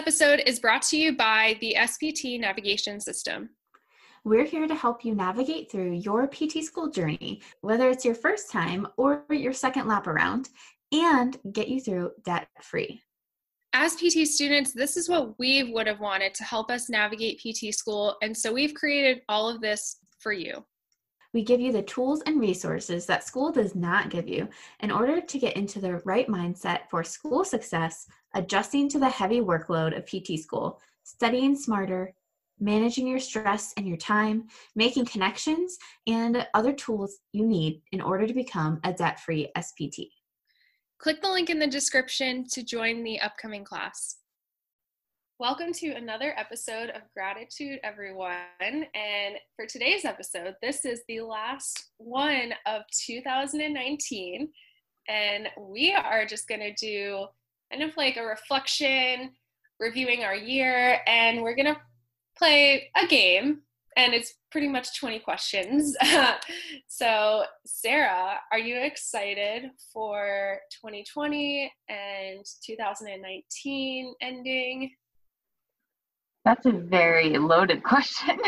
Episode is brought to you by the SPT navigation system. We're here to help you navigate through your PT school journey, whether it's your first time or your second lap around, and get you through debt free. As PT students, this is what we would have wanted to help us navigate PT school, and so we've created all of this for you. We give you the tools and resources that school does not give you in order to get into the right mindset for school success, adjusting to the heavy workload of PT school, studying smarter, managing your stress and your time, making connections, and other tools you need in order to become a debt free SPT. Click the link in the description to join the upcoming class. Welcome to another episode of Gratitude, everyone. And for today's episode, this is the last one of 2019. And we are just going to do kind of like a reflection, reviewing our year, and we're going to play a game. And it's pretty much 20 questions. so, Sarah, are you excited for 2020 and 2019 ending? That's a very loaded question.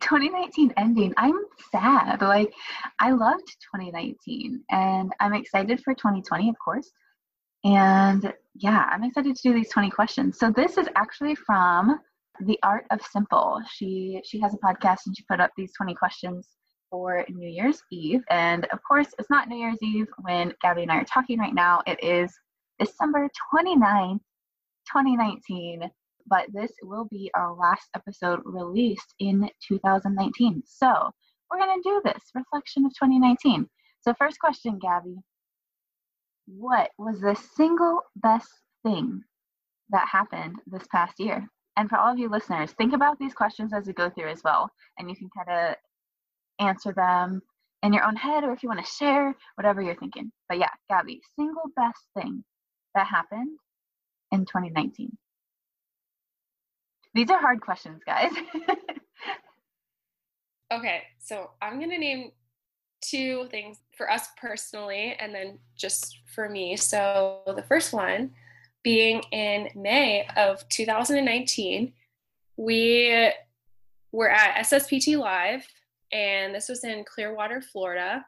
2019 ending. I'm sad. Like, I loved 2019 and I'm excited for 2020, of course. And yeah, I'm excited to do these 20 questions. So, this is actually from The Art of Simple. She she has a podcast and she put up these 20 questions for New Year's Eve. And of course, it's not New Year's Eve when Gabby and I are talking right now. It is December 29th, 2019 but this will be our last episode released in 2019. So we're going to do this reflection of 2019. So, first question, Gabby What was the single best thing that happened this past year? And for all of you listeners, think about these questions as we go through as well. And you can kind of answer them in your own head or if you want to share, whatever you're thinking. But yeah, Gabby, single best thing that happened in 2019. These are hard questions, guys. okay, so I'm going to name two things for us personally and then just for me. So the first one being in May of 2019, we were at SSPT Live, and this was in Clearwater, Florida.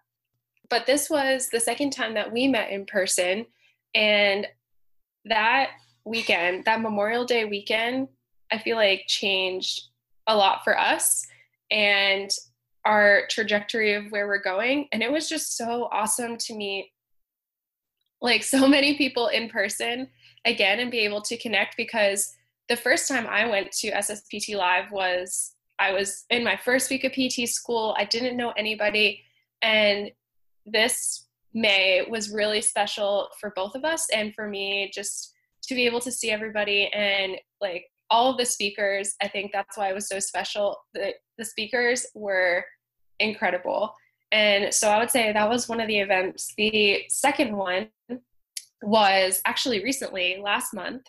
But this was the second time that we met in person. And that weekend, that Memorial Day weekend, I feel like changed a lot for us and our trajectory of where we're going. And it was just so awesome to meet like so many people in person again and be able to connect because the first time I went to SSPT Live was I was in my first week of PT school. I didn't know anybody. And this May was really special for both of us and for me just to be able to see everybody and like all of the speakers, I think that's why it was so special. The, the speakers were incredible. And so I would say that was one of the events. The second one was actually recently, last month.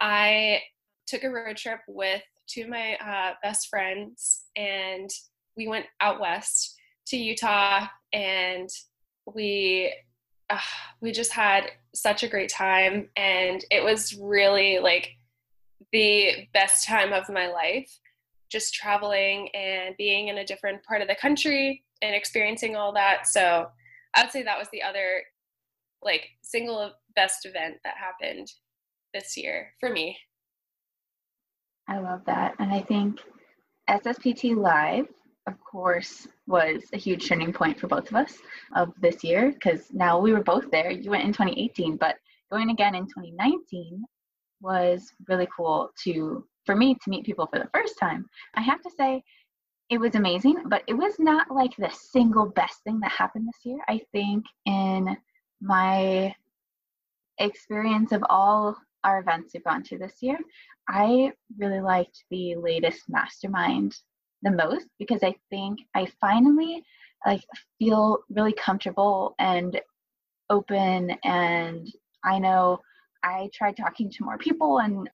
I took a road trip with two of my uh, best friends, and we went out west to Utah, and we uh, we just had such a great time, and it was really like the best time of my life just traveling and being in a different part of the country and experiencing all that. So i would say that was the other like single best event that happened this year for me. I love that. And i think sspt live of course was a huge turning point for both of us of this year because now we were both there. You went in 2018 but going again in 2019 was really cool to for me to meet people for the first time. I have to say it was amazing, but it was not like the single best thing that happened this year. I think in my experience of all our events we've gone to this year, I really liked the latest mastermind the most because I think I finally like feel really comfortable and open and I know I tried talking to more people and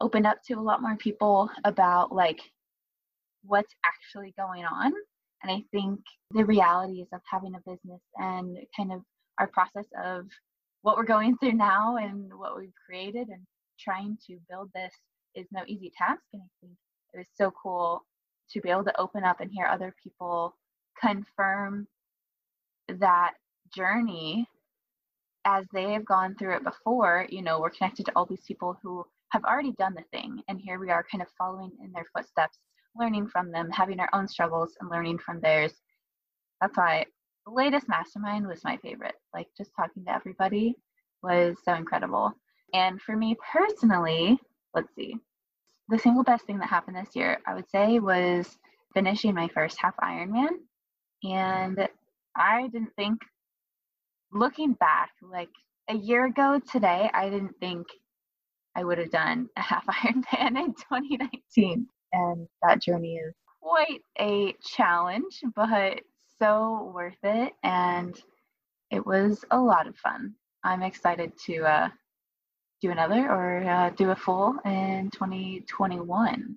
opened up to a lot more people about like what's actually going on and I think the realities of having a business and kind of our process of what we're going through now and what we've created and trying to build this is no easy task. And I think it was so cool to be able to open up and hear other people confirm that journey as they have gone through it before. You know, we're connected to all these people who have already done the thing. And here we are kind of following in their footsteps, learning from them, having our own struggles and learning from theirs. That's why the latest mastermind was my favorite. Like just talking to everybody was so incredible. And for me personally, let's see, the single best thing that happened this year, I would say, was finishing my first half Ironman. And I didn't think, looking back, like a year ago today, I didn't think I would have done a half Ironman in 2019. And that journey is quite a challenge, but so worth it. And it was a lot of fun. I'm excited to uh, do another or uh, do a full in 2021.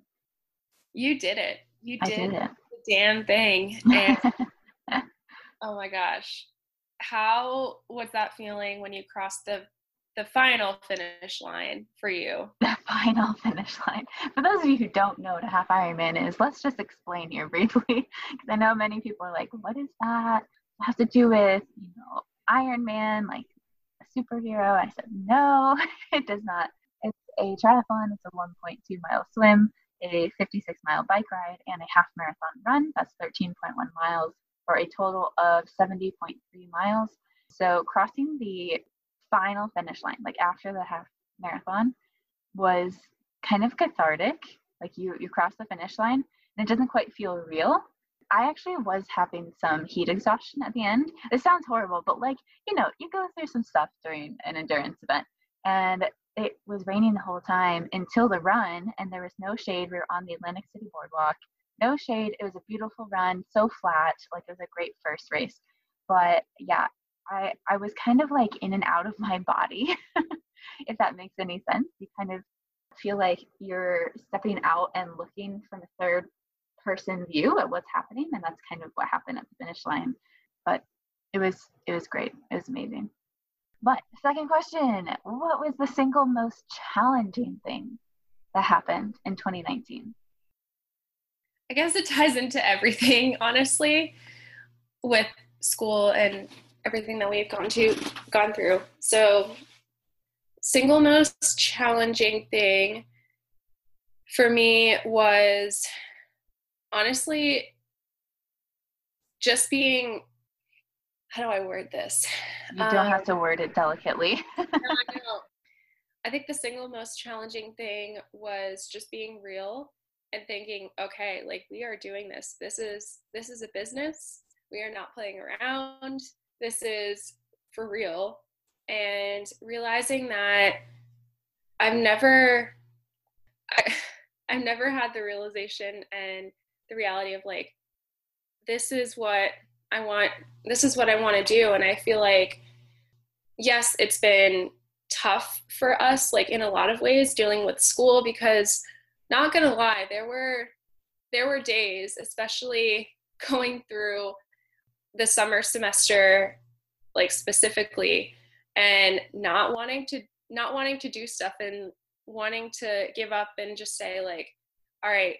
You did it. You did, did it. the damn thing. And oh my gosh. How was that feeling when you crossed the the final finish line for you? The final finish line. For those of you who don't know what a half Ironman is, let's just explain here briefly because I know many people are like, "What is that?" It has to do with you know Ironman, like a superhero? I said, no, it does not. It's a triathlon. It's a 1.2 mile swim, a 56 mile bike ride, and a half marathon run. That's 13.1 miles for a total of 70.3 miles. So crossing the final finish line, like after the half marathon, was kind of cathartic. Like you, you cross the finish line and it doesn't quite feel real I actually was having some heat exhaustion at the end. It sounds horrible, but like, you know, you go through some stuff during an endurance event. And it was raining the whole time until the run, and there was no shade. We were on the Atlantic City Boardwalk. No shade. It was a beautiful run, so flat. Like it was a great first race. But yeah, I, I was kind of like in and out of my body, if that makes any sense. You kind of feel like you're stepping out and looking from a third person view at what's happening and that's kind of what happened at the finish line but it was it was great it was amazing but second question what was the single most challenging thing that happened in 2019 i guess it ties into everything honestly with school and everything that we've gone to gone through so single most challenging thing for me was honestly, just being how do I word this? You don't um, have to word it delicately. no, I don't. I think the single most challenging thing was just being real and thinking, okay, like we are doing this. This is this is a business. We are not playing around. This is for real. And realizing that I've never I, I've never had the realization and the reality of like this is what I want this is what I want to do and I feel like yes it's been tough for us like in a lot of ways dealing with school because not to lie there were there were days especially going through the summer semester like specifically and not wanting to not wanting to do stuff and wanting to give up and just say like all right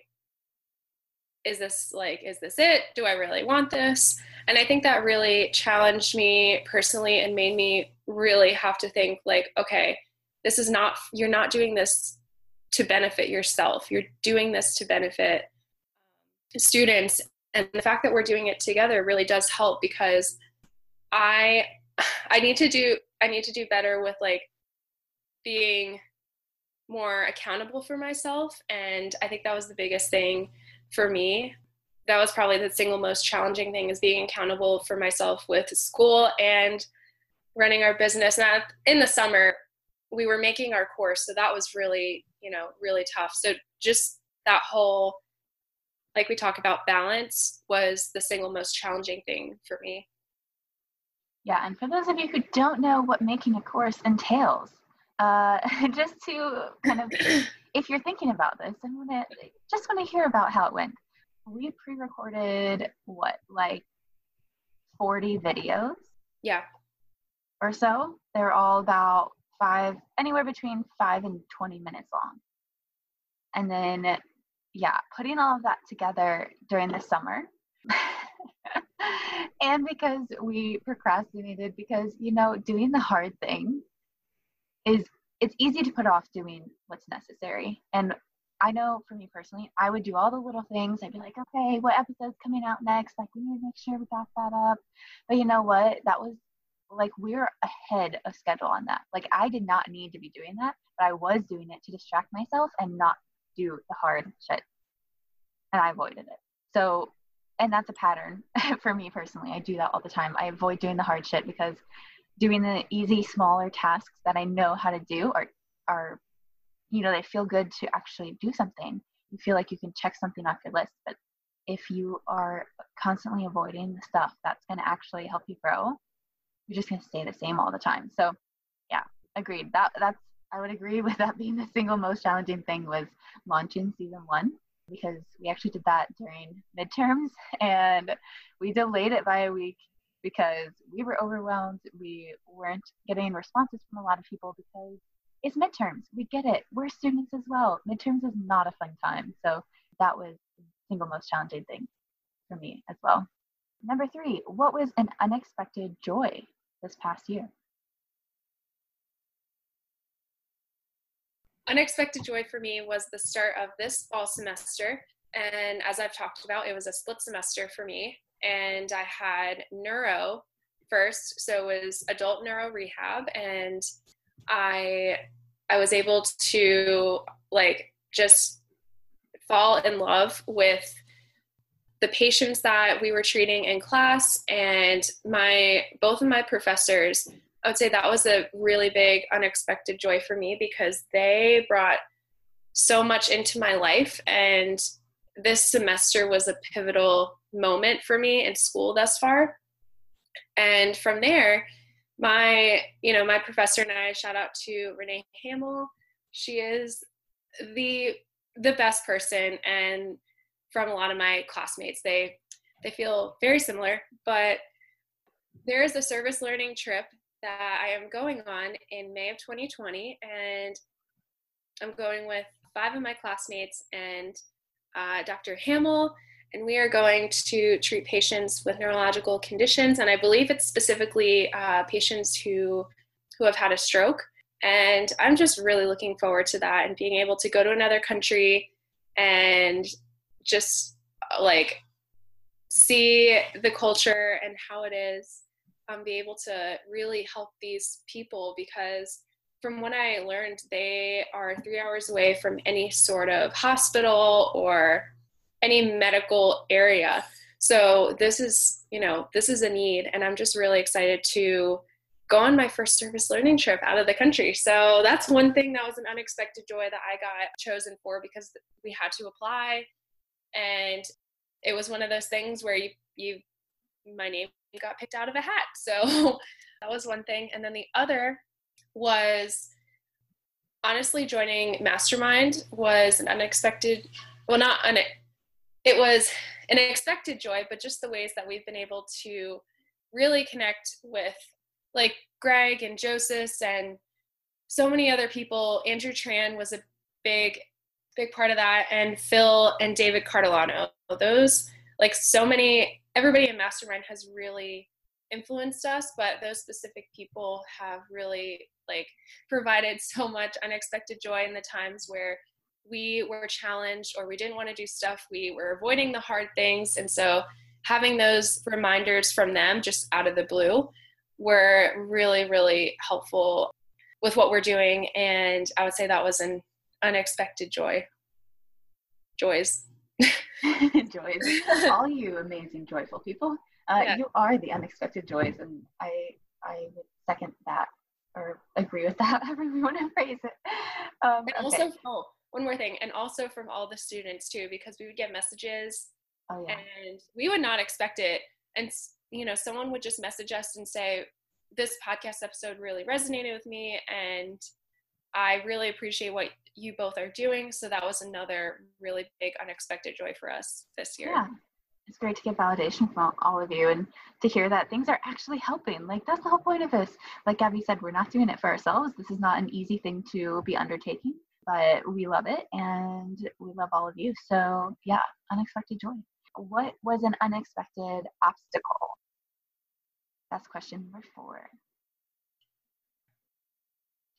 is this like is this it? Do i really want this? And i think that really challenged me personally and made me really have to think like okay this is not you're not doing this to benefit yourself. You're doing this to benefit students and the fact that we're doing it together really does help because i i need to do i need to do better with like being more accountable for myself and i think that was the biggest thing for me. That was probably the single most challenging thing is being accountable for myself with school and running our business. Now in the summer we were making our course so that was really you know really tough. So just that whole like we talk about balance was the single most challenging thing for me. Yeah and for those of you who don't know what making a course entails uh, just to kind of if you're thinking about this i want to just want to hear about how it went. We pre-recorded what like 40 videos? Yeah. Or so? They're all about five anywhere between five and 20 minutes long and then yeah putting all of that together during the summer and because we procrastinated because you know doing the hard thing is it's easy to put off doing what's necessary and I know for me personally, I would do all the little things. I'd be like, okay, what episode's coming out next? Like, we need to make sure we got that up. But you know what? That was like, we're ahead of schedule on that. Like, I did not need to be doing that, but I was doing it to distract myself and not do the hard shit. And I avoided it. So, and that's a pattern for me personally. I do that all the time. I avoid doing the hard shit because doing the easy, smaller tasks that I know how to do are, are you know they feel good to actually do something you feel like you can check something off your list but if you are constantly avoiding the stuff that's going to actually help you grow you're just going to stay the same all the time so yeah agreed that that's i would agree with that being the single most challenging thing was launching season one because we actually did that during midterms and we delayed it by a week because we were overwhelmed we weren't getting responses from a lot of people because it's midterms. We get it. We're students as well. Midterms is not a fun time. So that was the single most challenging thing for me as well. Number three, what was an unexpected joy this past year? Unexpected joy for me was the start of this fall semester. And as I've talked about, it was a split semester for me. And I had neuro first. So it was adult neuro rehab. And I I was able to like just fall in love with the patients that we were treating in class and my both of my professors i would say that was a really big unexpected joy for me because they brought so much into my life. And this semester was a pivotal moment for me in school thus far. And from there my you know my professor and i shout out to renee hamill she is the the best person and from a lot of my classmates. They they feel very similar but there is a service learning trip that i am going on in may of 2020 and i'm going with five of my classmates and uh, dr hamill and we are going to treat patients with neurological conditions and i believe it's specifically uh, patients who who have had a stroke and i'm just really looking forward to that and being able to go to another country and just like see the culture and how it is um, be able to really help these people because from what i learned they are three hours away from any sort of hospital or any medical area. So this is, you know, this is a need, and I'm just really excited to go on my first service learning trip out of the country. So that's one thing that was an unexpected joy that I got chosen for because we had to apply, and it was one of those things where you you my name got picked out of a hat. So that was one thing, and then the other was honestly joining mastermind was an unexpected well not un- it was an expected joy, but just the ways that we've been able to really connect with like Greg and Joseph and so many other people. Andrew Tran was a big, big part of that, and Phil and David Cardilano. Those, like so many, everybody in Mastermind has really influenced us, but those specific people have really like provided so much unexpected joy in the times where we were challenged or we didn't want to do stuff, we were avoiding the hard things. And so having those reminders from them just out of the blue were really, really helpful with what we're doing. And I would say that was an unexpected joy. Joys. joys. All you amazing, joyful people. Uh, yeah. You are the unexpected joys, and I I would second that or agree with that. However you want to phrase it. Um, and okay. also, oh, one more thing, and also from all the students too, because we would get messages, oh, yeah. and we would not expect it, and you know, someone would just message us and say, "This podcast episode really resonated with me, and I really appreciate what you both are doing." So that was another really big unexpected joy for us this year. Yeah it's great to get validation from all of you and to hear that things are actually helping. Like that's the whole point of this. Like Gabby said, we're not doing it for ourselves. This is not an easy thing to be undertaking, but we love it and we love all of you. So yeah, unexpected joy. What was an unexpected obstacle? That's question number four.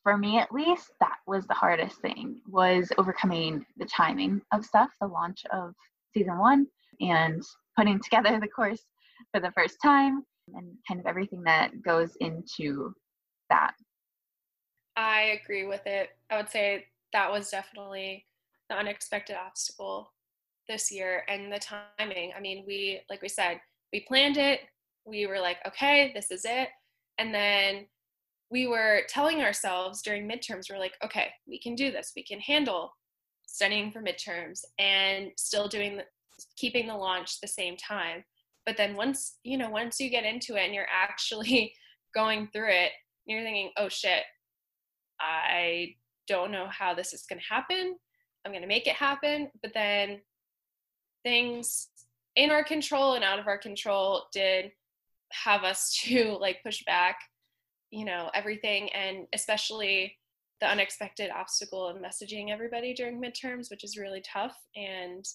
For me at least, that was the hardest thing was overcoming the timing of stuff, the launch of season one and putting together the course for the first time and kind of everything that goes into that. I agree with it. I would say that was definitely the unexpected obstacle this year and the timing. I mean, we, like we said, we planned it. We were like, okay, this is it. And then we were telling ourselves during midterms, we're like, okay, we can do this. We can handle studying for midterms and still doing keeping the launch the same time. But then once you know once you get into it and you're actually going through it you're thinking oh shit. I don't know how this is going to happen. I'm going to make it happen. But then things in our control and out of our control did have us to like push back you know everything and especially the unexpected obstacle of messaging everybody during midterms which is really tough and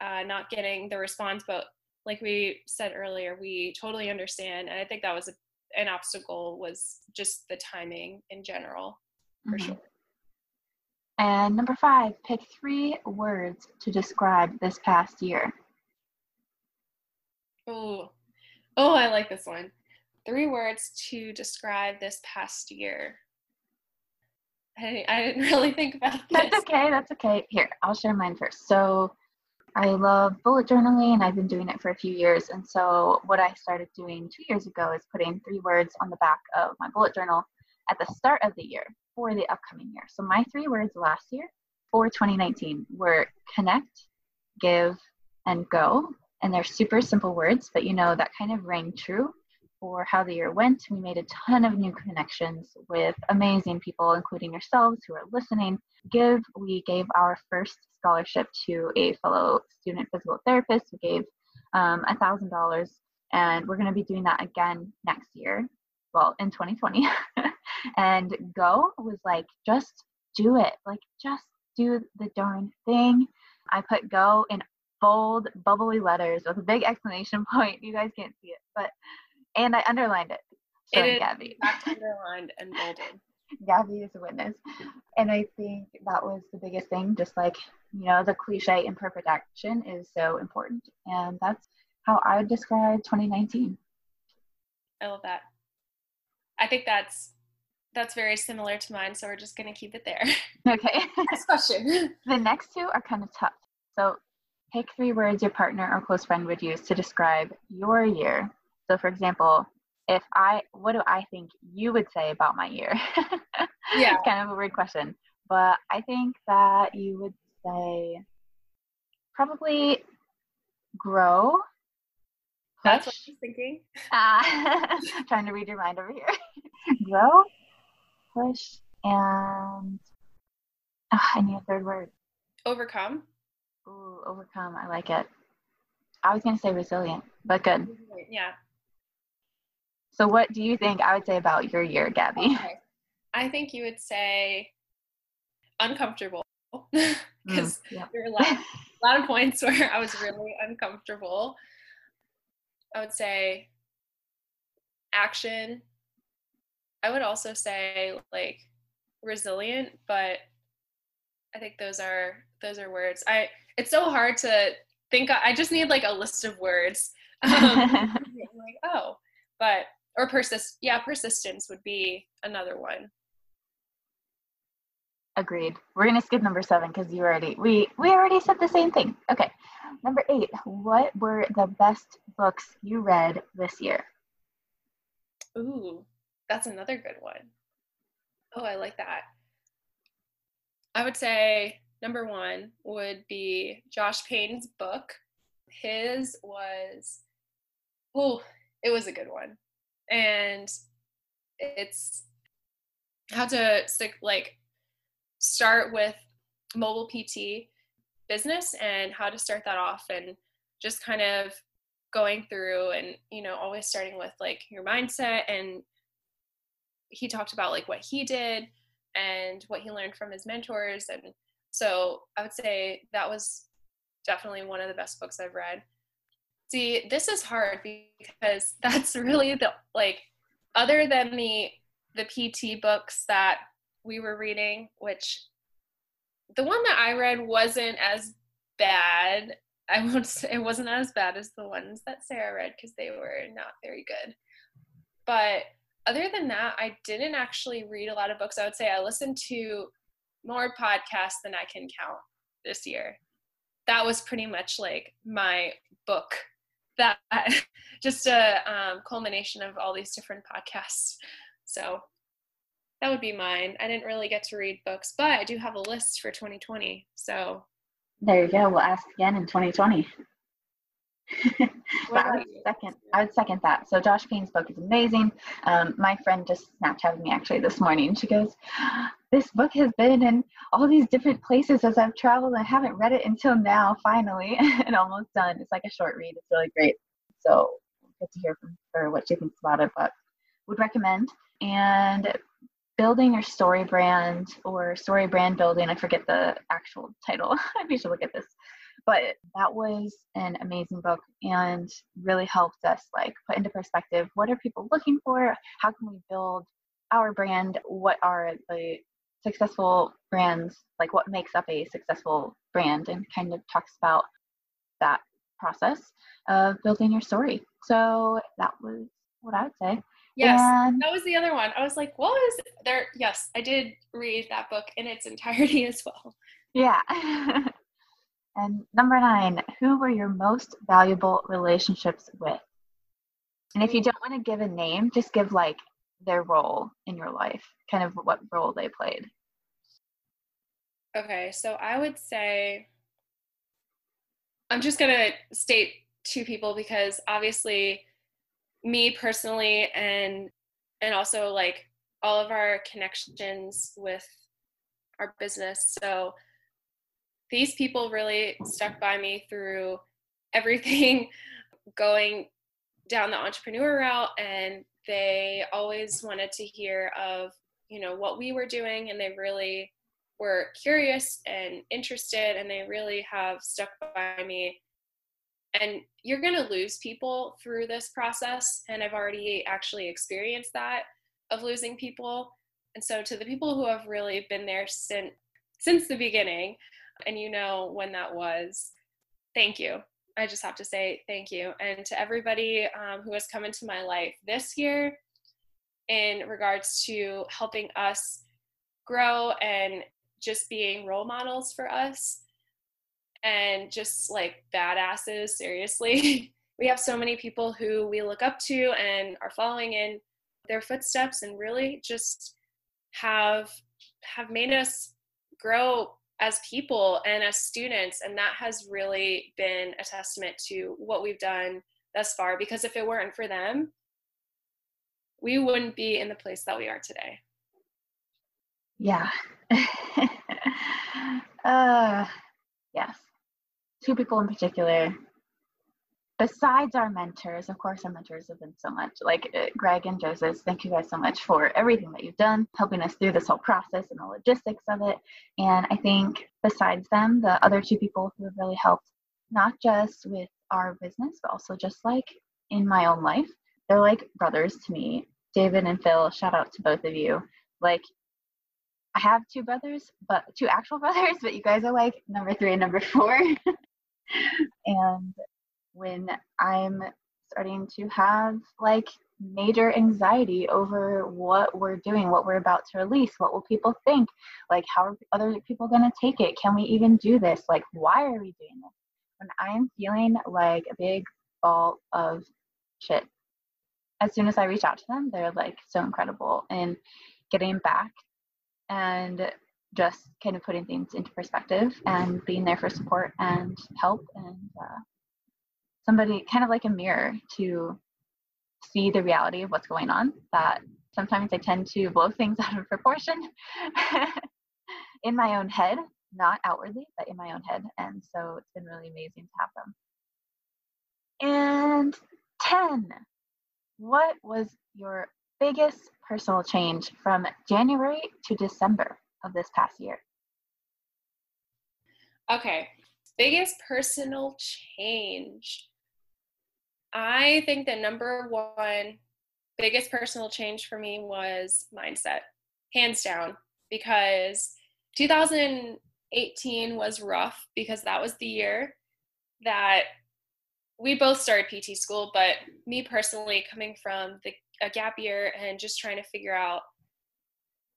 uh, not getting the response, but like we said earlier, we totally understand. And I think that was a, an obstacle was just the timing in general, for mm-hmm. sure. And number five, pick three words to describe this past year. Oh, oh, I like this one. Three words to describe this past year. I didn't, I didn't really think about this. That's okay. That's okay. Here, I'll share mine first. So I love bullet journaling and I've been doing it for a few years. And so, what I started doing two years ago is putting three words on the back of my bullet journal at the start of the year for the upcoming year. So, my three words last year for 2019 were connect, give, and go. And they're super simple words, but you know, that kind of rang true for how the year went. We made a ton of new connections with amazing people, including yourselves who are listening. Give, we gave our first scholarship to a fellow student physical therapist who gave um, a thousand dollars, and we're going to be doing that again next year. Well, in 2020. and go was like, just do it. Like, just do the darn thing. I put go in bold, bubbly letters with a big exclamation point. You guys can't see it, but and I underlined it. It is Gabby. underlined and bolded. Gabby is a witness. And I think that was the biggest thing, just like, you know, the cliche imperfect action is so important. And that's how I would describe 2019. I love that. I think that's that's very similar to mine, so we're just gonna keep it there. Okay. next question. the next two are kind of tough. So pick three words your partner or close friend would use to describe your year so, for example, if I, what do I think you would say about my year? yeah. It's kind of a weird question. But I think that you would say probably grow. That's what I was thinking. Uh, trying to read your mind over here. grow, push, and oh, I need a third word. Overcome. Ooh, overcome. I like it. I was going to say resilient, but good. Yeah. So, what do you think I would say about your year, Gabby? Okay. I think you would say uncomfortable because mm, there were a lot, a lot of points where I was really uncomfortable. I would say action. I would also say like resilient, but I think those are those are words. I it's so hard to think. I just need like a list of words. Um, like oh, but or persist yeah persistence would be another one agreed we're gonna skip number seven because you already we we already said the same thing okay number eight what were the best books you read this year ooh that's another good one Oh, I like that. I would say number one would be Josh Payne's book. His was, oh, it was a good one. And it's how to like start with mobile PT business and how to start that off and just kind of going through and you know always starting with like your mindset and he talked about like what he did and what he learned from his mentors and so i would say that was definitely one of the best books i've read see this is hard because that's really the like other than the the pt books that we were reading which the one that i read wasn't as bad i won't say it wasn't as bad as the ones that sarah read because they were not very good but other than that, I didn't actually read a lot of books. I would say I listened to more podcasts than I can count this year. That was pretty much like my book. That just a um, culmination of all these different podcasts. So that would be mine. I didn't really get to read books, but I do have a list for 2020. So there you go. We'll ask again in 2020. I would second. I would second that. So Josh Payne's book is amazing. Um, my friend just Snapchatted me actually this morning. She goes, "This book has been in all these different places as I've traveled. I haven't read it until now. Finally, and almost done. It's like a short read. It's really great. So good to hear from her what she thinks about it. But would recommend and building your story brand or story brand building. I forget the actual title. I should look at this but that was an amazing book and really helped us like put into perspective what are people looking for how can we build our brand what are the successful brands like what makes up a successful brand and kind of talks about that process of building your story. So that was what i would say. Yes and, that was the other one. I was like what was there? Yes i did read that book in its entirety as well. Yeah. And number nine, who were your most valuable relationships with? And if you don't want to give a name, just give like their role in your life, kind of what role they played. Okay, so I would say I'm just going to state two people because obviously me personally and and also like all of our connections with our business. So these people really stuck by me through everything going down the entrepreneur route and they always wanted to hear of you know what we were doing and they really were curious and interested and they really have stuck by me and you're going to lose people through this process and i've already actually experienced that of losing people and so to the people who have really been there since since the beginning and you know when that was, thank you. I just have to say thank you. And to everybody um, who has come into my life this year in regards to helping us grow and just being role models for us and just like badasses, seriously. we have so many people who we look up to and are following in their footsteps and really just have have made us grow as people and as students and that has really been a testament to what we've done thus far because if it weren't for them we wouldn't be in the place that we are today. Yeah. Uh yes. Two people in particular besides our mentors, of course, our mentors have been so much like uh, Greg and Joseph. Thank you guys so much for everything that you've done, helping us through this whole process and the logistics of it. And I think besides them, the other two people who have really helped, not just with our business, but also just like in my own life, they're like brothers to me. David and Phil, shout out to both of you. Like, I have two brothers, but two actual brothers, but you guys are like number three and number four. and when I'm starting to have like major anxiety over what we're doing, what we're about to release, what will people think? Like, how are other people going to take it? Can we even do this? Like, why are we doing this? When I'm feeling like a big ball of shit, as soon as I reach out to them, they're like so incredible and getting back and just kind of putting things into perspective and being there for support and help and uh, somebody kind of like a mirror to see the reality of what's going on that sometimes i tend to blow things out of proportion in my own head not outwardly but in my own head and so it's been really amazing to have them and 10 what was your biggest personal change from January to December of this past year? Okay, biggest personal change. I think the number one biggest personal change for me was mindset, hands down, because 2018 was rough because that was the year that we both started PT school, but me personally, coming from the a gap year and just trying to figure out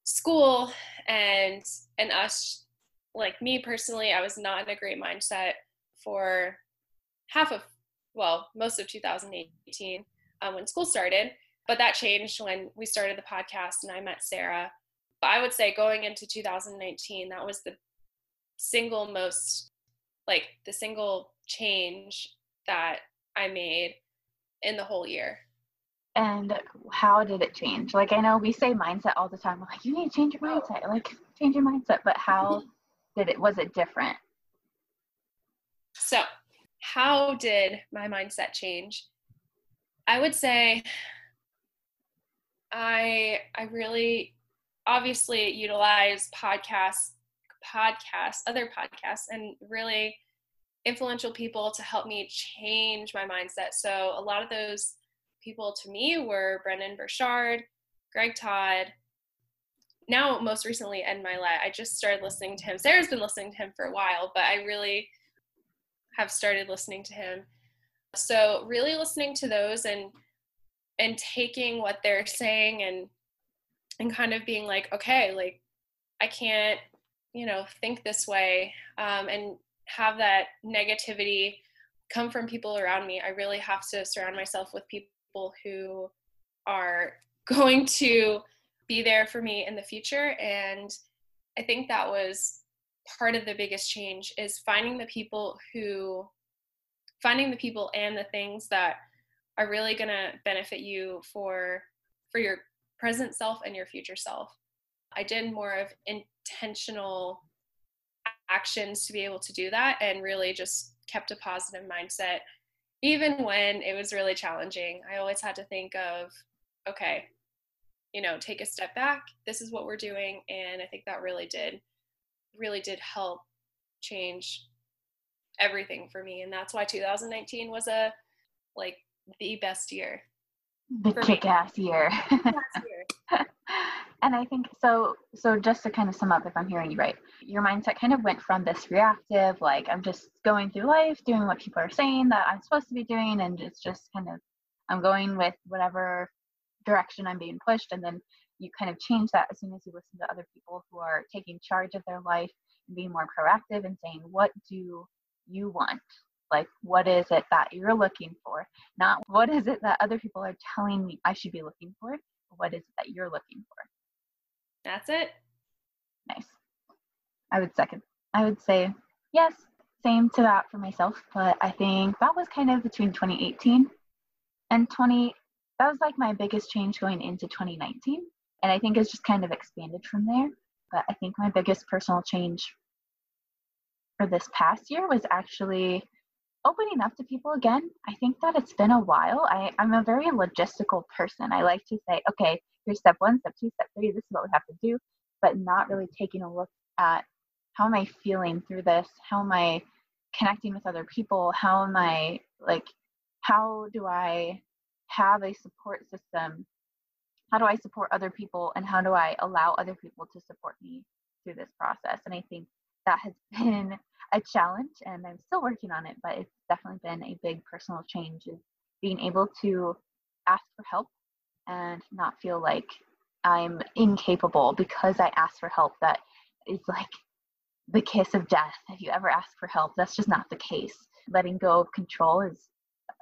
school and and us like me personally i was not in a great mindset for half of well most of 2018 um, when school started but that changed when we started the podcast and i met sarah. But i would say going into 2019 that was the single most like the single change that i made in the whole year. And how did it change? Like i know we say mindset all the time. We're like you need to change your mindset. Like change your mindset but how mm-hmm. did it was it different? So how did my mindset change i would say i i really obviously utilize podcasts podcasts other podcasts and really influential people to help me change my mindset so a lot of those people to me were Brendon Burchard, Greg Todd, now most recently Ed Mylett. I just started listening to him. Sarah's been listening to him for a while, but I really have started listening to him. So really listening to those and and taking what they're saying and and kind of being like, okay, like I can't, you know, think this way um, and have that negativity come from people around me. I really have to surround myself with people people who are going to be there for me in the future and i think that was part of the biggest change is finding the people who finding the people and the things that are really going to benefit you for for your present self and your future self i did more of intentional actions to be able to do that and really just kept a positive mindset even when it was really challenging, I always had to think of, okay, you know, take a step back. This is what we're doing. And I think that really did, really did help change everything for me. And that's why 2019 was a, like, the best year. The kick ass year. year. and i think so so just to kind of sum up if i'm hearing you right your mindset kind of went from this reactive like i'm just going through life doing what people are saying that i'm supposed to be doing and it's just kind of i'm going with whatever direction i'm being pushed and then you kind of change that as soon as you listen to other people who are taking charge of their life and being more proactive and saying what do you want like what is it that you're looking for not what is it that other people are telling me i should be looking for what is it that you're looking for that's it. Nice. I would second. I would say yes, same to that for myself, but I think that was kind of between 2018 and 20 that was like my biggest change going into 2019 and I think it's just kind of expanded from there. But I think my biggest personal change for this past year was actually opening up to people again. I think that it's been a while. I, I'm a very logistical person. I like to say, okay, here's step one, step two, step three, this is what we have to do, but not really taking a look at how am I feeling through this? How am I connecting with other people? How am I like, how do I have a support system? How do I support other people? And how do I allow other people to support me through this process? And I think that has been a challenge and I'm still working on it, but it's definitely been a big personal change is being able to ask for help and not feel like I'm incapable because I asked for help. That is like the kiss of death. If you ever ask for help, that's just not the case. Letting go of control is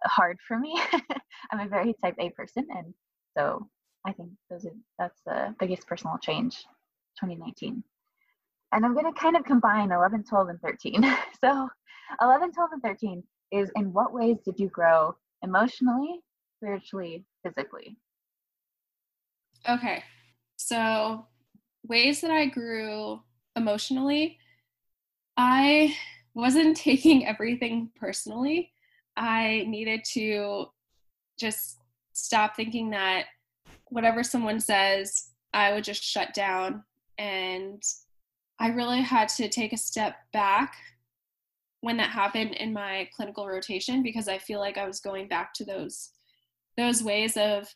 hard for me. I'm a very type A person, and so I think those are that's the biggest personal change 2019. And I'm going to kind of combine 11, 12, and 13. so 11, 12, and 13 is in what ways did you grow emotionally, spiritually, physically? Okay. So, ways that I grew emotionally, I wasn't taking everything personally. I needed to just stop thinking that whatever someone says, I would just shut down. And I really had to take a step back when that happened in my clinical rotation because I feel like I was going back to those those ways of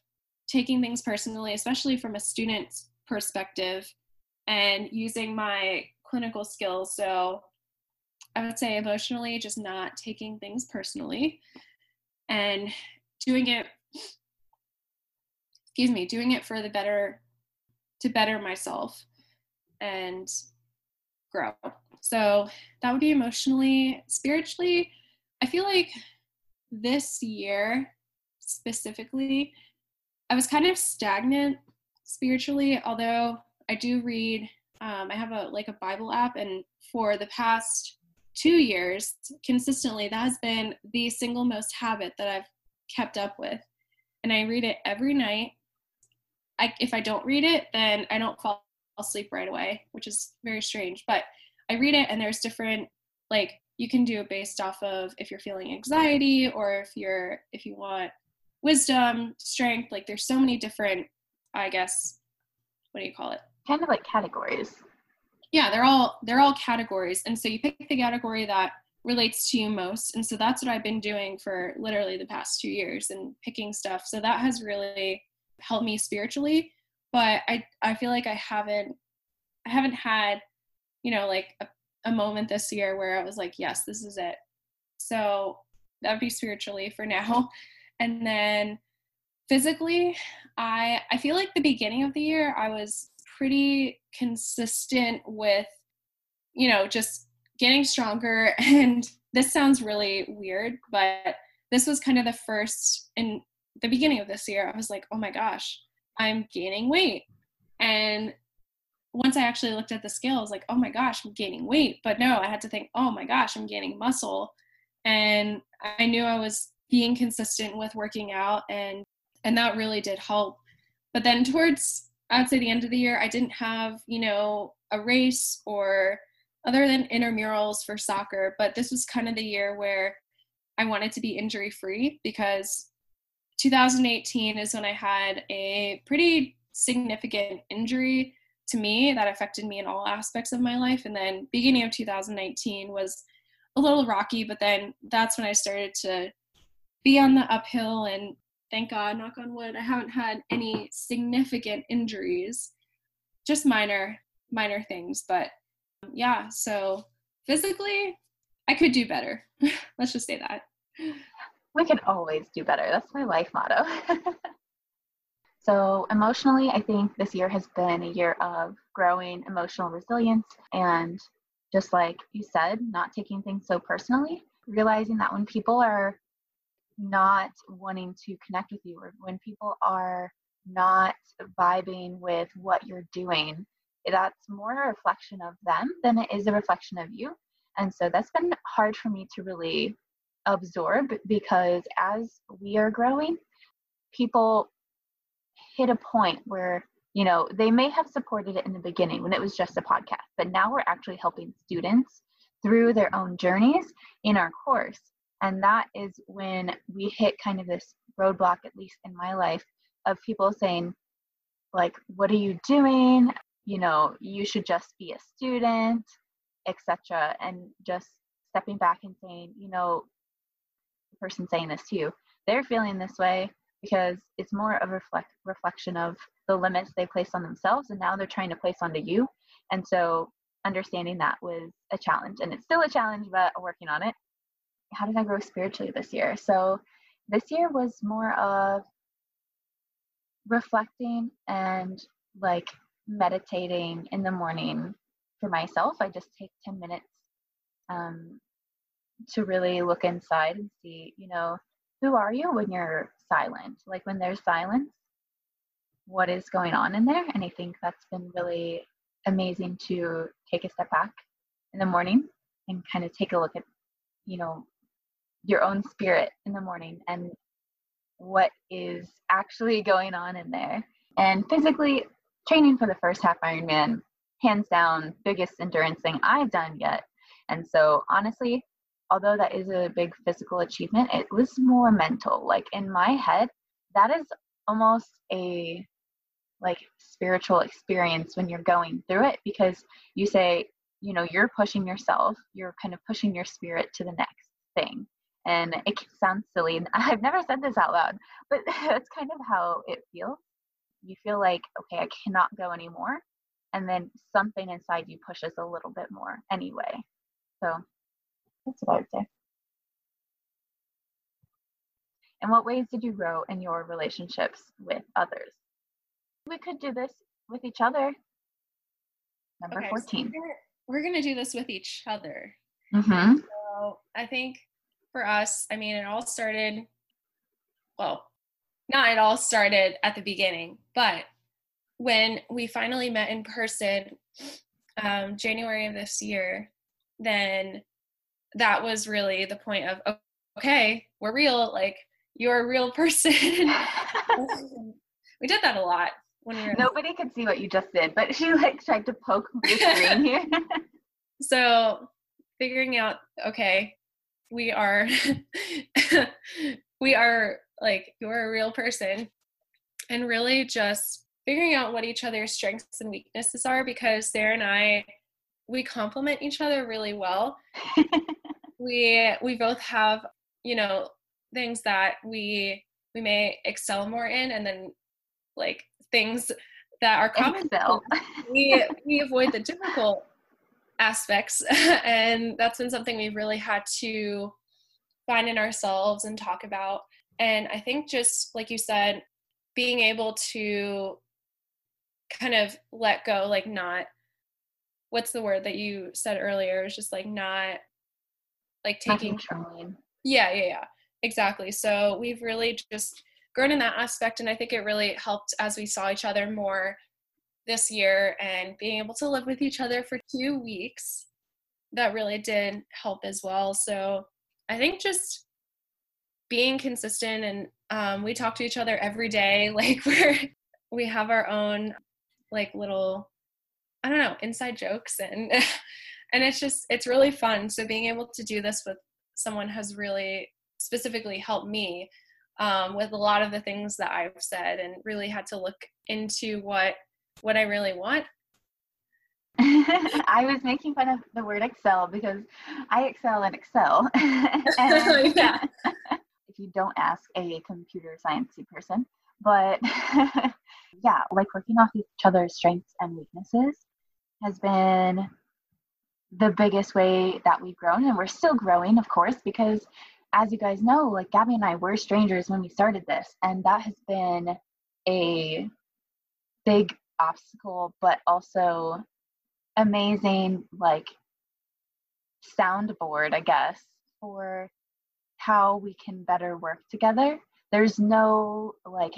taking things personally, especially from a student's perspective, and using my clinical skills. So I would say emotionally, just not taking things personally and doing it, excuse me, doing it for the better, to better myself and grow. So that would be emotionally, spiritually. I feel like this year specifically, I was kind of stagnant spiritually, although I do read. Um, I have a like a Bible app, and for the past two years, consistently, that has been the single most habit that I've kept up with. And I read it every night. I, if I don't read it, then I don't fall asleep right away, which is very strange. But I read it, and there's different like you can do it based off of if you're feeling anxiety or if you're if you want wisdom, strength. Like there's so many different, I guess, what do you call it? Kind of like categories. Yeah, they're all they're all categories, and so you pick the category that relates to you most, and so that's what I've been doing for literally the past two years and picking stuff. So that has really helped me spiritually, but I I feel like I haven't I haven't had you know like a, a moment this year where I was like, yes, this is it. So that'd be spiritually for now. And then physically, I I feel like the beginning of the year I was pretty consistent with you know, just getting stronger and this sounds really weird, but this was kind of the first in the beginning of this year. I was like, "Oh my gosh, I'm gaining weight." And once I actually looked at the scale, I was like, oh my gosh, I'm gaining weight. But no, I had to think, oh my gosh, I'm gaining muscle. And I knew I was being consistent with working out and and that really did help but then towards i'd say the end of the year i didn't have you know a race or other than intramurals for soccer but this was kind of the year where i wanted to be injury free because 2018 is when i had a pretty significant injury to me that affected me in all aspects of my life and then beginning of 2019 was a little rocky but then that's when i started to be on the uphill and thank God, knock on wood, I haven't had any significant injuries, just minor, minor things. But yeah, so physically, I could do better. Let's just say that. We can always do better. That's my life motto. so, emotionally, I think this year has been a year of growing emotional resilience and just like you said, not taking things so personally, realizing that when people are not wanting to connect with you or when people are not vibing with what you're doing that's more a reflection of them than it is a reflection of you and so that's been hard for me to really absorb because as we are growing people hit a point where you know they may have supported it in the beginning when it was just a podcast but now we're actually helping students through their own journeys in our course and that is when we hit kind of this roadblock, at least in my life, of people saying, like, what are you doing? You know, you should just be a student, etc. And just stepping back and saying, you know, person saying this to you, they're feeling this way because it's more of a reflect, reflection of the limits they place on themselves and now they're trying to place onto you. And so understanding that was a challenge and it's still a challenge, but working on it how did I grow spiritually this year? So this year was more of reflecting and like meditating in the morning for myself. I just take 10 minutes um, to really look inside and see, you know, who are you when you're silent? Like when there's silence, what is going on in there? And I think that's been really amazing to take a step back in the morning and kind of take a look at, you know, your own spirit in the morning and what is actually going on in there. And physically, training for the first half Ironman, hands down, biggest endurance thing I've done yet. And so, honestly, although that is a big physical achievement, it was more mental. Like in my head, that is almost a like spiritual experience when you're going through it because you say, you know, you're pushing yourself, you're kind of pushing your spirit to the next thing. And it sounds silly. And I've never said this out loud, but that's kind of how it feels. You feel like, okay, I cannot go anymore. And then something inside you pushes a little bit more anyway. So that's what I would say. In what ways did you grow in your relationships with others? We could do this with each other. Number okay, 14. So we're going to do this with each other. Mm-hmm. So I think for us, I mean, it all started, well, not it all started at the beginning, but when we finally met in person, um, January of this year, then that was really the point of, okay, we're real. Like, you're a real person. we did that a lot when we were. Nobody could see what you just did, but she like tried to poke the screen here. so, figuring out, okay, we are we are like you're a real person and really just figuring out what each other's strengths and weaknesses are because Sarah and I we complement each other really well. We we both have, you know, things that we we may excel more in and then like things that are common. we we avoid the difficult aspects and that's been something we've really had to find in ourselves and talk about. And i think just like you said being able to kind of let go like not what's the word that you said earlier? Is just like not like taking yeah yeah yeah. Exactly. So we've really just grown in that aspect and i think it really helped as we saw each other more this year and being able to live with each other for two weeks. That really did help as well. So i think just being consistent and um, we talk to each other every day like we're we have our own like little i don't know inside jokes and and it's just it's really fun so being able to do this with someone has really specifically helped me um, with a lot of the things that i've said and really had to look into what what I really want. I was making fun of the word Excel because I excel in Excel. yeah. if you don't ask a computer sciencey person, but yeah, like working off each other's strengths and weaknesses has been the biggest way that we've grown and we're still growing of course because as you guys know like gabby and i were strangers when we started this and that has been a big obstacle, but also amazing like soundboard, I guess, for how we can better work together. There's no like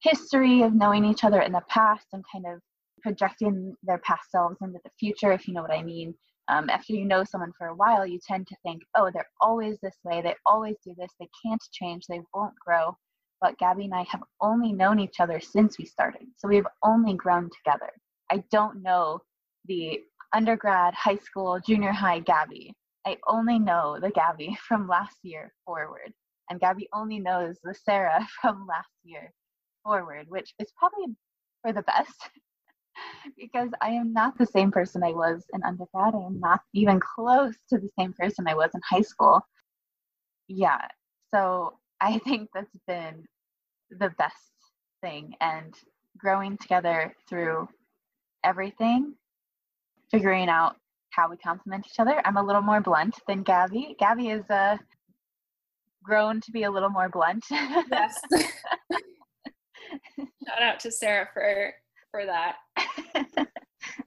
history of knowing each other in the past and kind of projecting their past selves into the future, if you know what I mean. Um, after you know someone for a while, you tend to think, oh, they're always this way. They always do this. They can't change. They won't grow but Gabby and I have only known each other since we started. So we've only grown together. I don't know the undergrad, high school, junior high Gabby. I only know the Gabby from last year forward. And Gabby only knows the Sarah from last year forward, which is probably for the best because I am not the same person I was in undergrad. I am not even close to the same person I was in high school. Yeah. So I think that's been the best thing and growing together through everything, figuring out how we complement each other. I'm a little more blunt than Gabby. Gabby is uh, grown to be a little more blunt. yes. Shout out to Sarah for for that.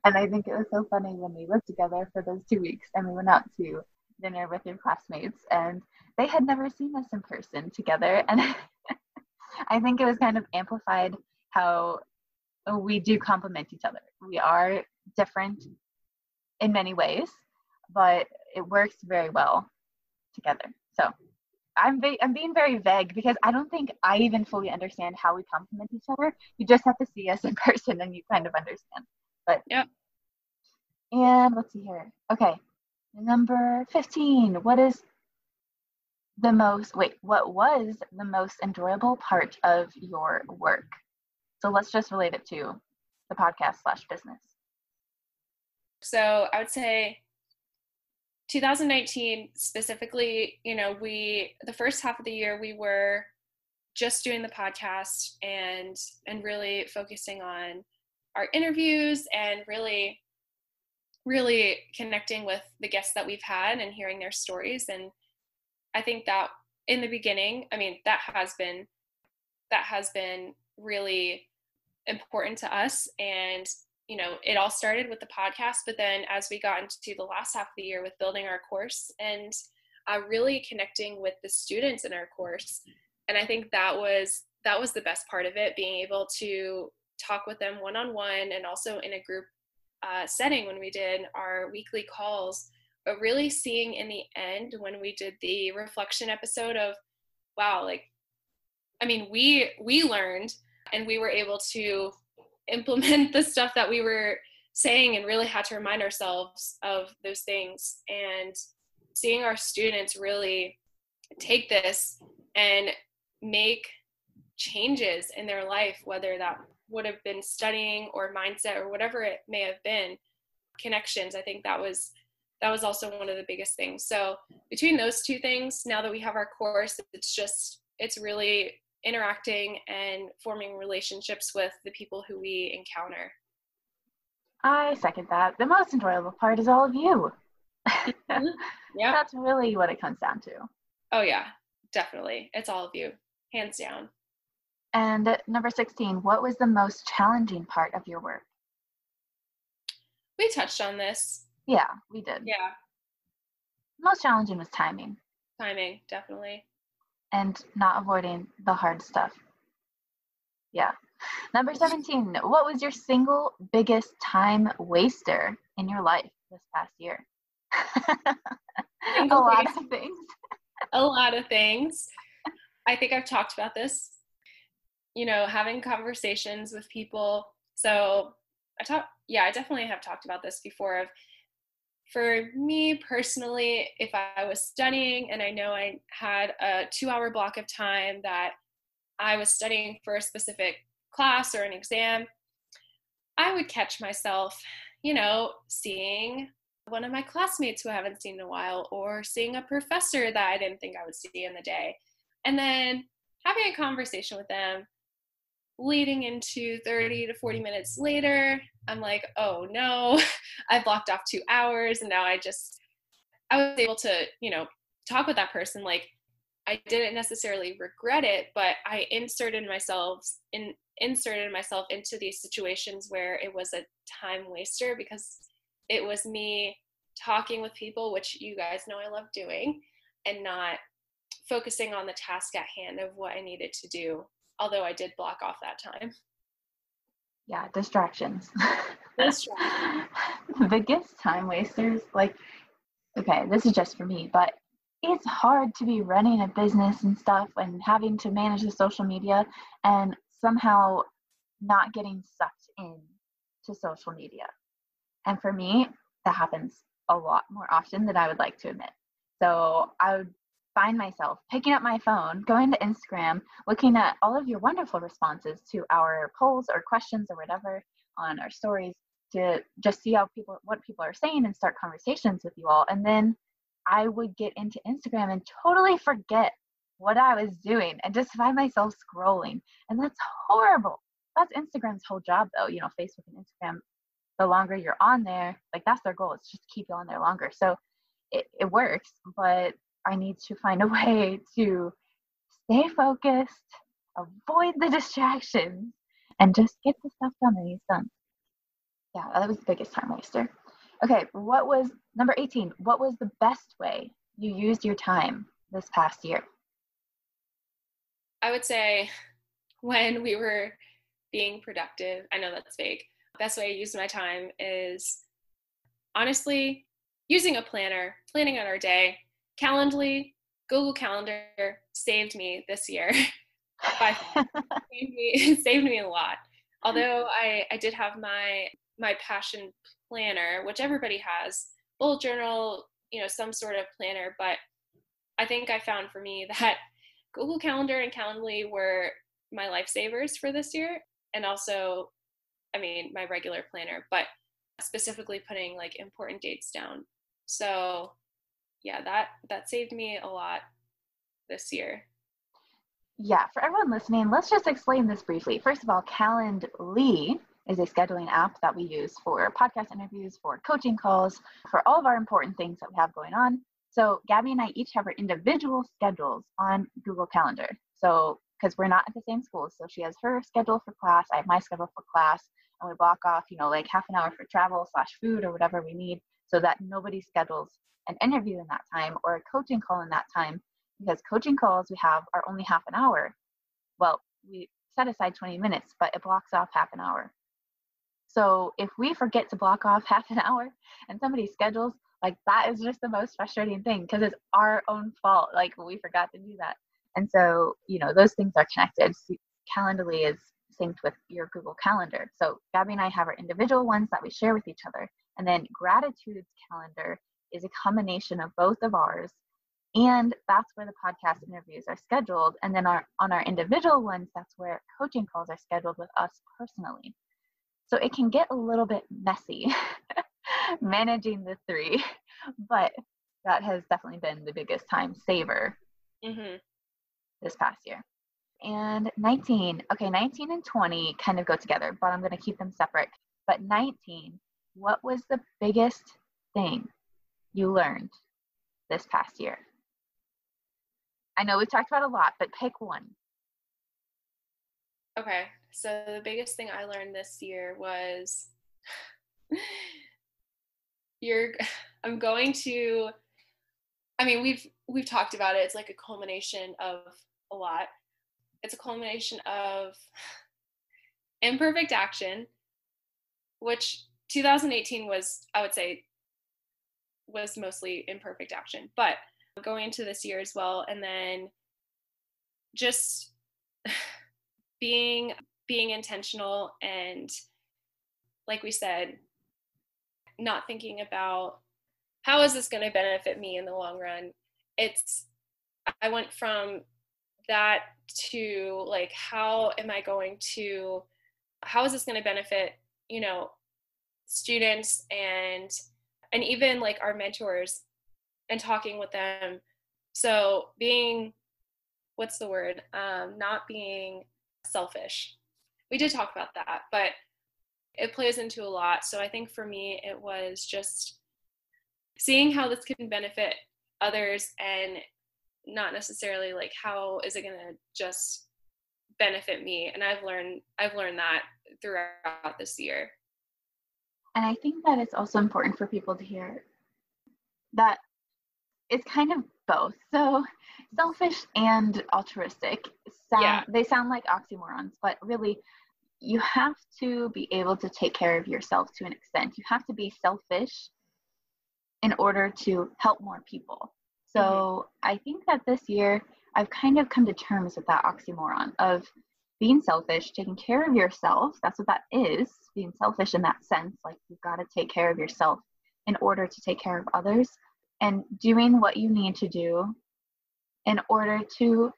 and I think it was so funny when we lived together for those two weeks and we went out to dinner with your classmates and they had never seen us in person together and i think it was kind of amplified how we do complement each other we are different in many ways, but it works very well together. So I'm va- I'm being very vague because I don't think I even fully understand how we complement each other. You just have to see us in person and you kind of understand. But yeah. And let's see here. Okay, number fifteen. What is the most? Wait, what was the most enjoyable part of your work? So let's just relate it to the podcast slash business. So I would say 2019 specifically, you know, we the first half of the year we were just doing the podcast and and really focusing on our interviews and really really connecting with the guests that we've had and hearing their stories. And I think that in the beginning, I mean, that has been that has been really important to us. And you know, it all started with the podcast, but then as we got into the last half of the year with building our course and uh, really connecting with the students in our course, and I think that was that was the best part of it, being able to talk with them one on one and also in a group uh, setting when we did our weekly calls. But really seeing in the end when we did the reflection episode of, wow, like, I mean, we we learned and we were able to implement the stuff that we were saying and really had to remind ourselves of those things. And seeing our students really take this and make changes in their life whether that would have been studying or mindset or whatever it may have been connections i think that was that was also one of the biggest things. So between those two things now that we have our course it's just it's really interacting and forming relationships with the people who we encounter. I second that. The most enjoyable part is all of you. Mm-hmm. yeah. That's really what it comes down to. Oh, yeah, definitely. It's all of you, hands down. And number 16, what was the most challenging part of your work? We touched on this. Yeah, we did. Yeah. Most challenging was timing. Timing, definitely and not avoiding the hard stuff. Yeah. Number 17, what was your single biggest time waster in your life this past year? a lot of things. a lot of things. I think I've talked about this. You know, having conversations with people. So I talk yeah, I definitely have talked about this before of for me personally, if I was studying and I know I had a two hour block of time that I was studying for a specific class or an exam, I would catch myself, you know, seeing one of my classmates who I haven't seen in a while or seeing a professor that I didn't think I would see in the day. And then having a conversation with them leading into 30 to 40 minutes later, I'm like, oh no, I've blocked off two hours and now I just, I was able to, you know, talk with that person. Like, I didn't necessarily regret it, but I inserted myself in inserted myself into these situations where it was a time waster because it was me talking with people, which you guys know I love doing, and not focusing on the task at hand of what I needed to do although I did block off that time. Yeah, distractions. Distractions. Biggest time wasters, like, okay, this is just for me, but it's hard to be running a business and stuff and having to manage the social media and somehow not getting sucked in to social media. And for me, that happens a lot more often than I would like to admit. So I would find myself picking up my phone, going to Instagram, looking at all of your wonderful responses to our polls or questions or whatever on our stories to just see how people what people are saying and start conversations with you all. And then I would get into Instagram and totally forget what I was doing and just find myself scrolling. And that's horrible. That's Instagram's whole job though, you know, Facebook and Instagram, the longer you're on there, like that's their goal, it's just keep you on there longer. So it, it works, but I need to find a way to stay focused, avoid the distractions, and just get the stuff done that needs done. Yeah, that was the biggest time waster. Okay, what was number 18? What was the best way you used your time this past year? I would say when we were being productive, I know that's vague, best way I used my time is honestly using a planner, planning out our day. Calendly, Google Calendar saved me this year. saved, me, saved me a lot. Although I, I did have my my passion planner, which everybody has, bullet journal, you know, some sort of planner, but I think I found for me that Google Calendar and Calendly were my lifesavers for this year. And also, I mean, my regular planner, but specifically putting like important dates down. So yeah, that that saved me a lot this year. Yeah, for everyone listening, let's just explain this briefly. First of all, Calendly is a scheduling app that we use for podcast interviews, for coaching calls, for all of our important things that we have going on. So Gabby and I each have our individual schedules on Google Calendar. So because we're not at the same school, so she has her schedule for class, I have my schedule for class, and we block off, you know, like half an hour for travel slash food or whatever we need, so that nobody schedules an interview in that time or a coaching call in that time. Because coaching calls we have are only half an hour. Well, we set aside 20 minutes, but it blocks off half an hour. So if we forget to block off half an hour and somebody schedules like that is just the most frustrating thing because it's our own fault. Like we forgot to do that. And so, you know, those things are connected. Calendly is synced with your Google Calendar. So Gabby and I have our individual ones that we share with each other. And then Graditude's calendar is a combination of both of ours. And that's where the podcast interviews are scheduled. And then our, on our individual ones, that's where coaching calls are scheduled with us personally. So it can get a little bit messy managing the three, but that has definitely been the biggest time saver mm-hmm. this past year. And 19, okay, 19 and 20 kind of go together, but I'm going to keep them separate. But 19, what was the biggest thing you learned this past year? I know we've talked about a lot, but pick one. Okay, so the biggest thing I learned this year was you're I'm going to I mean we've we've talked about it. It's like a culmination of a lot. It's a culmination of imperfect action, which 2018 was, I would say, was mostly imperfect action. But going into this year as well, and then just being being intentional and like we said not thinking about how is this going to benefit me in the long run it's i went from that to like how am i going to how is this going to benefit you know students and and even like our mentors and talking with them. So being what's the word? Um not being selfish. We did talk about that but it plays into a lot. So I think for me, it was just seeing how this can benefit others and not necessarily like how is it going to just benefit me. And i've learned i've learned that throughout this year and i think that it's also important for people to hear that it's kind of both so selfish and altruistic sound yeah. they sound like oxymorons but really you have to be able to take care of yourself to an extent. You have to be selfish in order to help more people. So mm-hmm. I think that this year I've kind of come to terms with that oxymoron of being selfish, taking care of yourself. That's what that is, being selfish in that sense. Like you've got to take care of yourself in order to take care of others and doing what you need to do in order to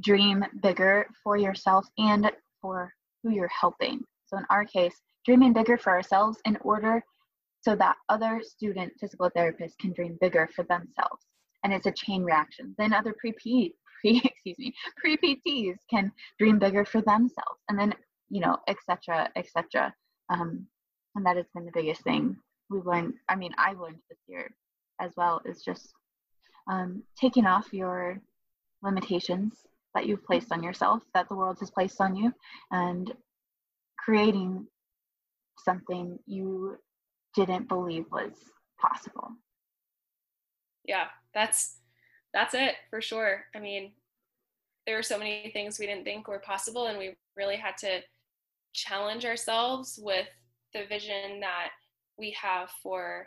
dream bigger for yourself and for who you're helping. So in our case, dreaming bigger for ourselves in order so that other student physical therapists can dream bigger for themselves. And it's a chain reaction. Then other pre pre excuse me pre PTs can dream bigger for themselves, and then you know etc. etc. Um, and that has been the biggest thing we've learned. I mean, I've learned this year as well is just um, taking off your limitations that you've placed on yourself, that the world has placed on you, and creating something you didn't believe was possible. Yeah, that's that's it for sure. I mean, there were so many things we didn't think were possible and we really had to challenge ourselves with the vision that we have for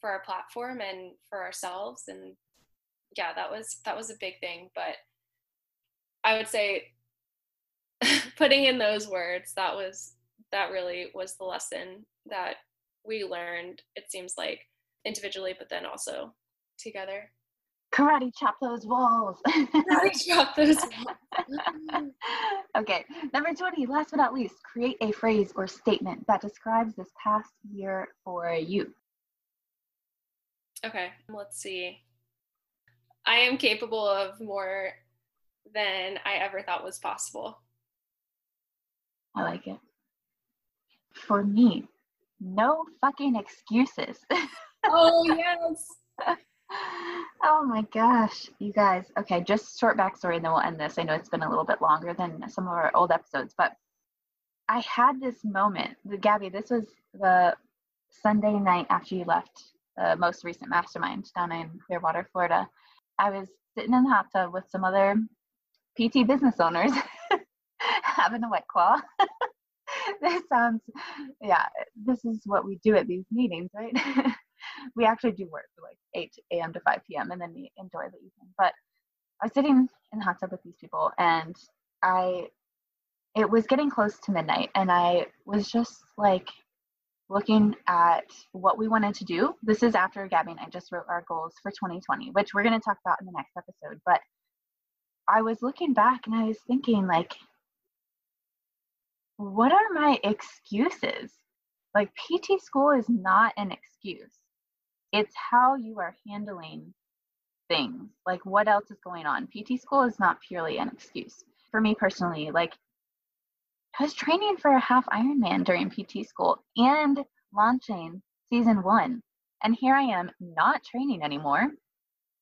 for our platform and for ourselves. And yeah that was that was a big thing. But i would say putting in those words that was that really was the lesson that we learned it seems like individually but then also together karate chop those walls. Karate chop those walls. Okay number 20 last but not least create a phrase or statement that describes this past year for you. Okay let's see. I am capable of more than i ever thought was possible. I like it. For me no fucking excuses. oh, yes. Oh my gosh, you guys. Okay, just short backstory and then we'll end this. I know it's been a little bit longer than some of our old episodes, but I had this moment. Gabby, this was the Sunday night after you left the most recent mastermind down in Clearwater, Florida. I was sitting in the hot tub with some other PT business owners having a White Claw. this sounds, yeah, this is what we do at these meetings, right? we actually do work like 8 a.m. to 5 p.m. and then we enjoy the evening. But I was sitting in the hot tub with these people and I, it was getting close to midnight and I was just like looking at what we wanted to do. This is after Gabby and I just wrote our goals for 2020, which we're going to talk about in the next episode. But I was looking back and I was thinking, like, what are my excuses? Like, PT school is not an excuse, it's how you are handling things. Like, what else is going on? PT school is not purely an excuse. For me personally, like, I was training for a half Ironman during PT school and launching season one. And here I am not training anymore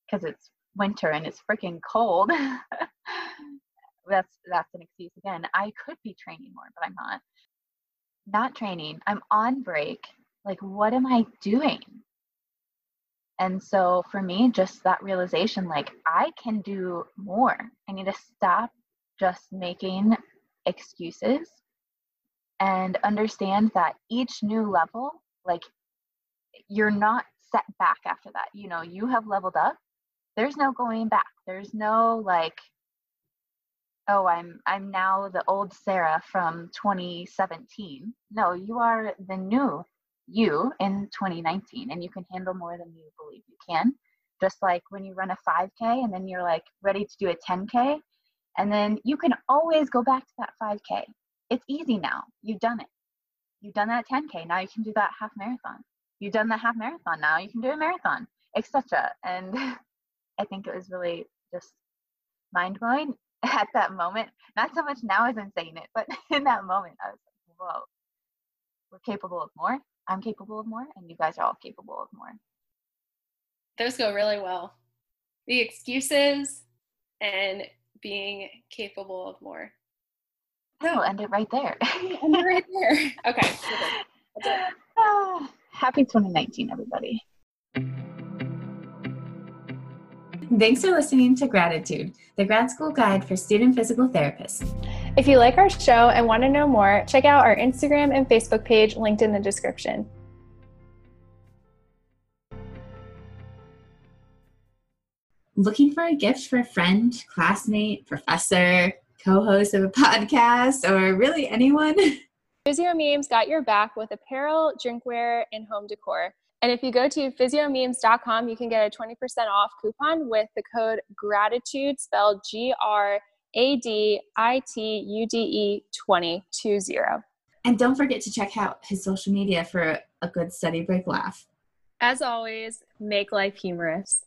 because it's winter and it's freaking cold. that's that's an excuse again. I could be training more, but I'm not. Not training. I'm on break. Like what am I doing? And so for me, just that realization like I can do more. I need to stop just making excuses and understand that each new level, like you're not set back after that. You know, you have leveled up. There's no going back. There's no like oh i'm i'm now the old sarah from 2017 no you are the new you in 2019 and you can handle more than you believe you can. Just like when you run a 5k and then you're like ready to do a 10k and then you can always go back to that 5k it's easy now. You've done it. You've done that 10k now you can do that half marathon. You've done the half marathon. Now you can do a marathon etc and i think it was really just mind blowing at that moment, not so much now as I'm saying it, but in that moment, I was like, whoa, we're capable of more. I'm capable of more, and you guys are all capable of more. Those go really well. The excuses and being capable of more. No, end it right there. end it right there. Okay. Happy 2019, everybody. Thanks for listening to Graditude, the grad school guide for student physical therapists. If you like our show and want to know more, check out our Instagram and Facebook page linked in the description. Looking for a gift for a friend, classmate, professor, co host of a podcast, or really anyone? Physio Memes got your back with apparel, drinkware, and home decor. And if you go to physiomemes.com, you can get a 20% off coupon with the code graditude spelled G R A D I T U D E 2020. And don't forget to check out his social media for a good study break laugh. As always, make life humorous.